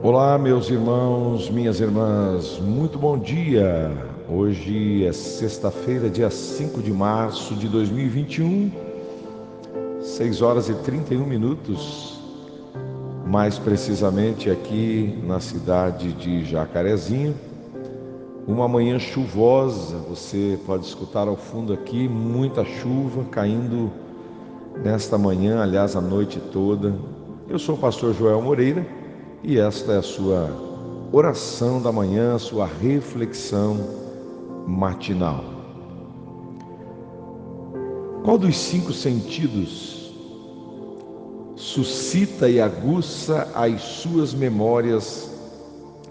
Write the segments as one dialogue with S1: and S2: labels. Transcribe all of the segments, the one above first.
S1: Olá, meus irmãos, minhas irmãs, muito bom dia. Hoje é sexta-feira, dia 5 de março de 2021, 6 horas e 31 minutos, mais precisamente aqui na cidade de Jacarezinho. Uma manhã chuvosa, você pode escutar ao fundo aqui muita chuva caindo nesta manhã, aliás, a noite toda. Eu sou o pastor Joel Moreira e esta é a sua oração da manhã, sua reflexão matinal. Qual dos cinco sentidos suscita e aguça as suas memórias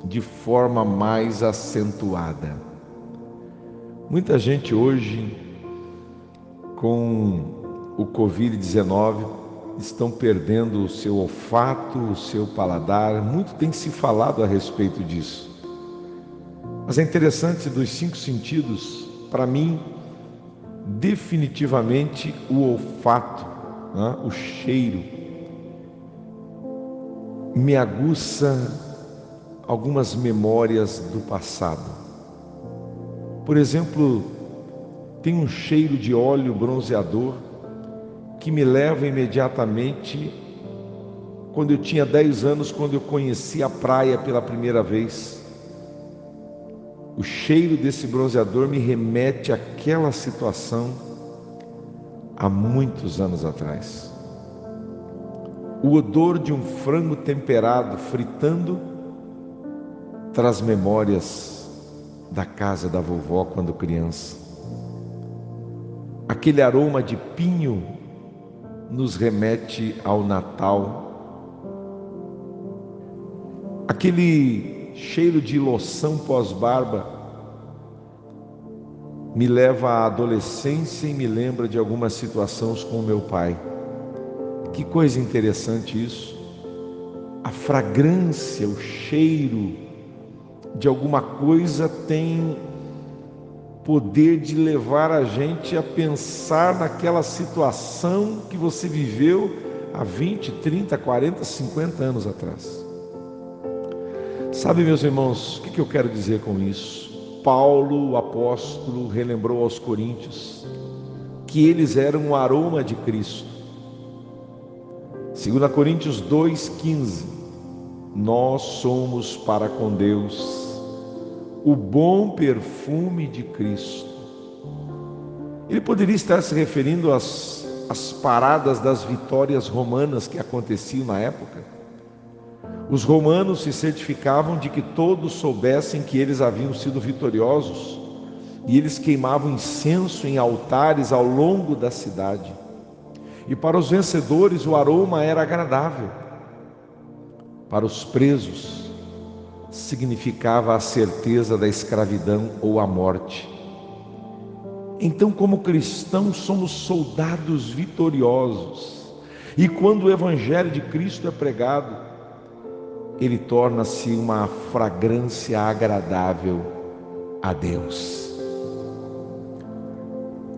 S1: de forma mais acentuada? Muita gente hoje, com o Covid-19, estão perdendo o seu olfato, o seu paladar. Muito tem se falado a respeito disso. Mas é interessante dos cinco sentidos, para mim, definitivamente o olfato, né? o cheiro, me aguça algumas memórias do passado. Por exemplo, tem um cheiro de óleo bronzeador que me leva imediatamente quando eu tinha 10 anos, quando eu conheci a praia pela primeira vez. O cheiro desse bronzeador me remete àquela situação há muitos anos atrás. O odor de um frango temperado fritando traz memórias da casa da vovó quando criança. Aquele aroma de pinho nos remete ao Natal. Aquele cheiro de loção pós-barba me leva à adolescência e me lembra de algumas situações com meu pai. Que coisa interessante isso. A fragrância, o cheiro de alguma coisa tem poder de levar a gente a pensar naquela situação que você viveu há 20, 30, 40, 50 anos atrás. Sabe, meus irmãos, o que eu quero dizer com isso? Paulo, o apóstolo, relembrou aos coríntios que eles eram o aroma de Cristo. 2 Coríntios 2,15 Nós somos para com Deus o bom perfume de Cristo. Ele poderia estar se referindo às, às paradas das vitórias romanas que aconteciam na época. Os romanos se certificavam de que todos soubessem que eles haviam sido vitoriosos e eles queimavam incenso em altares ao longo da cidade. E para os vencedores o aroma era agradável. Para os presos, significava a certeza da escravidão ou a morte. Então, como cristãos, somos soldados vitoriosos, e quando o Evangelho de Cristo é pregado, ele torna-se uma fragrância agradável a Deus.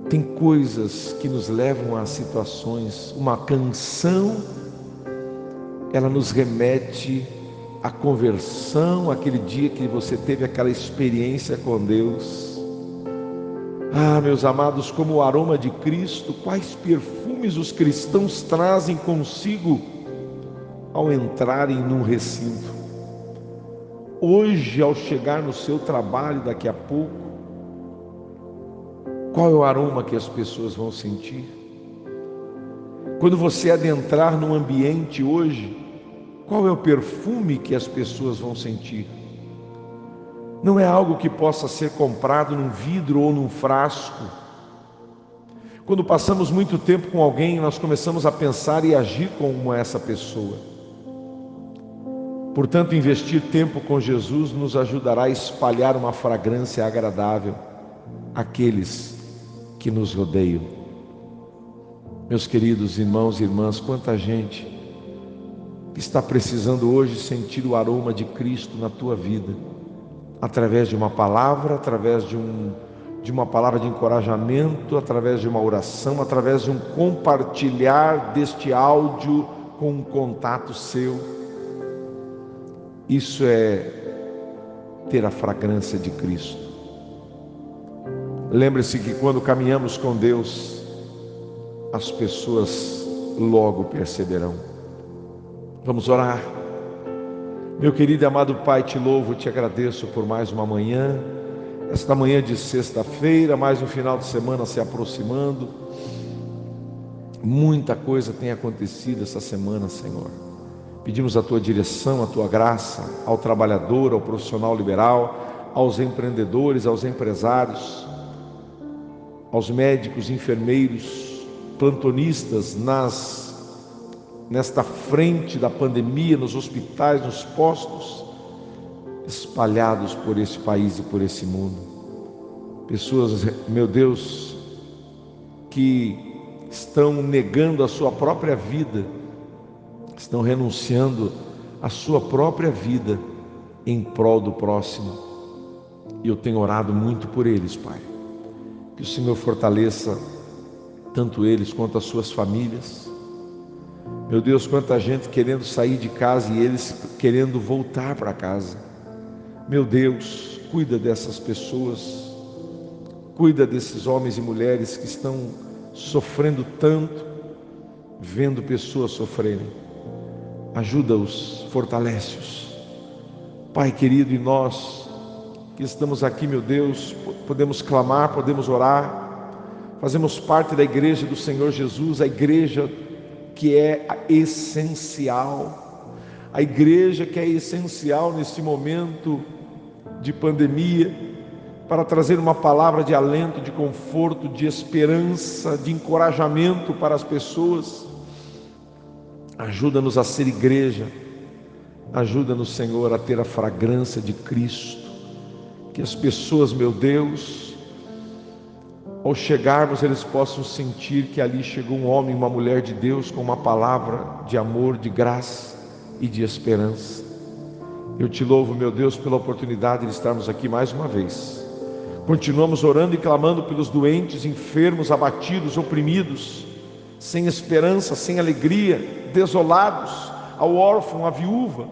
S1: Tem coisas que nos levam a situações, uma canção, ela nos remete a conversão, aquele dia que você teve aquela experiência com Deus. Ah, meus amados, como o aroma de Cristo, quais perfumes os cristãos trazem consigo ao entrarem num recinto. Hoje, ao chegar no seu trabalho, daqui a pouco, qual é o aroma que as pessoas vão sentir? Quando você adentrar num ambiente hoje, qual é o perfume que as pessoas vão sentir? Não é algo que possa ser comprado num vidro ou num frasco. Quando passamos muito tempo com alguém, nós começamos a pensar e agir como essa pessoa. Portanto, investir tempo com Jesus nos ajudará a espalhar uma fragrância agradável àqueles que nos rodeiam. Meus queridos irmãos e irmãs, quanta gente está precisando hoje sentir o aroma de Cristo na tua vida, através de uma palavra, através de, um, de uma palavra de encorajamento, através de uma oração, através de um compartilhar deste áudio com um contato seu. Isso é ter a fragrância de Cristo. Lembre-se que quando caminhamos com Deus, as pessoas logo perceberão. Vamos orar. Meu querido e amado Pai, te louvo, te agradeço por mais uma manhã, esta manhã de sexta-feira, mais um final de semana se aproximando. Muita coisa tem acontecido essa semana, Senhor. Pedimos a tua direção, a tua graça ao trabalhador, ao profissional liberal, aos empreendedores, aos empresários, aos médicos, enfermeiros, plantonistas nas nesta frente da pandemia, nos hospitais, nos postos, espalhados por esse país e por esse mundo. Pessoas, meu Deus, que estão negando a sua própria vida, estão renunciando à sua própria vida em prol do próximo. E eu tenho orado muito por eles, Pai. Que o Senhor fortaleça tanto eles quanto as suas famílias meu Deus, quanta gente querendo sair de casa e eles querendo voltar para casa. Meu Deus, cuida dessas pessoas, cuida desses homens e mulheres que estão sofrendo tanto, vendo pessoas sofrerem. Ajuda-os, fortalece-os. Pai querido, e nós que estamos aqui, meu Deus, podemos clamar, podemos orar, fazemos parte da igreja do Senhor Jesus, a igreja que é essencial, a igreja que é essencial nesse momento de pandemia, para trazer uma palavra de alento, de conforto, de esperança, de encorajamento para as pessoas. Ajuda-nos a ser igreja, ajuda-nos, Senhor, a ter a fragrância de Cristo, que as pessoas, meu Deus, ao chegarmos, eles possam sentir que ali chegou um homem, uma mulher de Deus com uma palavra de amor, de graça e de esperança. Eu te louvo, meu Deus, pela oportunidade de estarmos aqui mais uma vez. Continuamos orando e clamando pelos doentes, enfermos, abatidos, oprimidos, sem esperança, sem alegria, desolados, ao órfão, à viúva,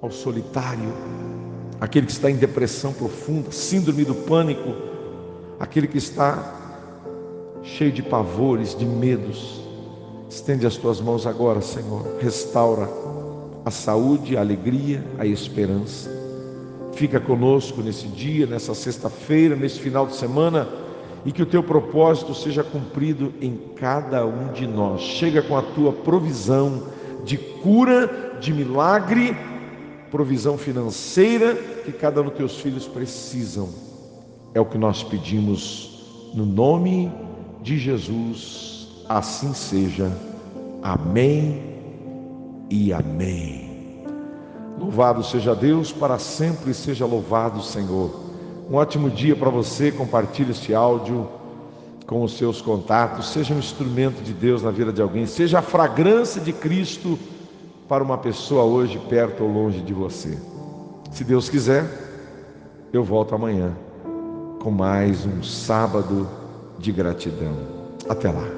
S1: ao solitário, aquele que está em depressão profunda, síndrome do pânico, aquele que está cheio de pavores, de medos. Estende as tuas mãos agora, Senhor. Restaura a saúde, a alegria, a esperança. Fica conosco nesse dia, nessa sexta-feira, nesse final de semana e que o teu propósito seja cumprido em cada um de nós. Chega com a tua provisão de cura, de milagre, provisão financeira que cada um dos teus filhos precisam é o que nós pedimos no nome de Jesus. Assim seja. Amém e amém. Louvado seja Deus, para sempre seja louvado, Senhor. Um ótimo dia para você. Compartilhe este áudio com os seus contatos. Seja um instrumento de Deus na vida de alguém. Seja a fragrância de Cristo para uma pessoa hoje perto ou longe de você. Se Deus quiser, eu volto amanhã com mais um sábado de gratidão. Até lá.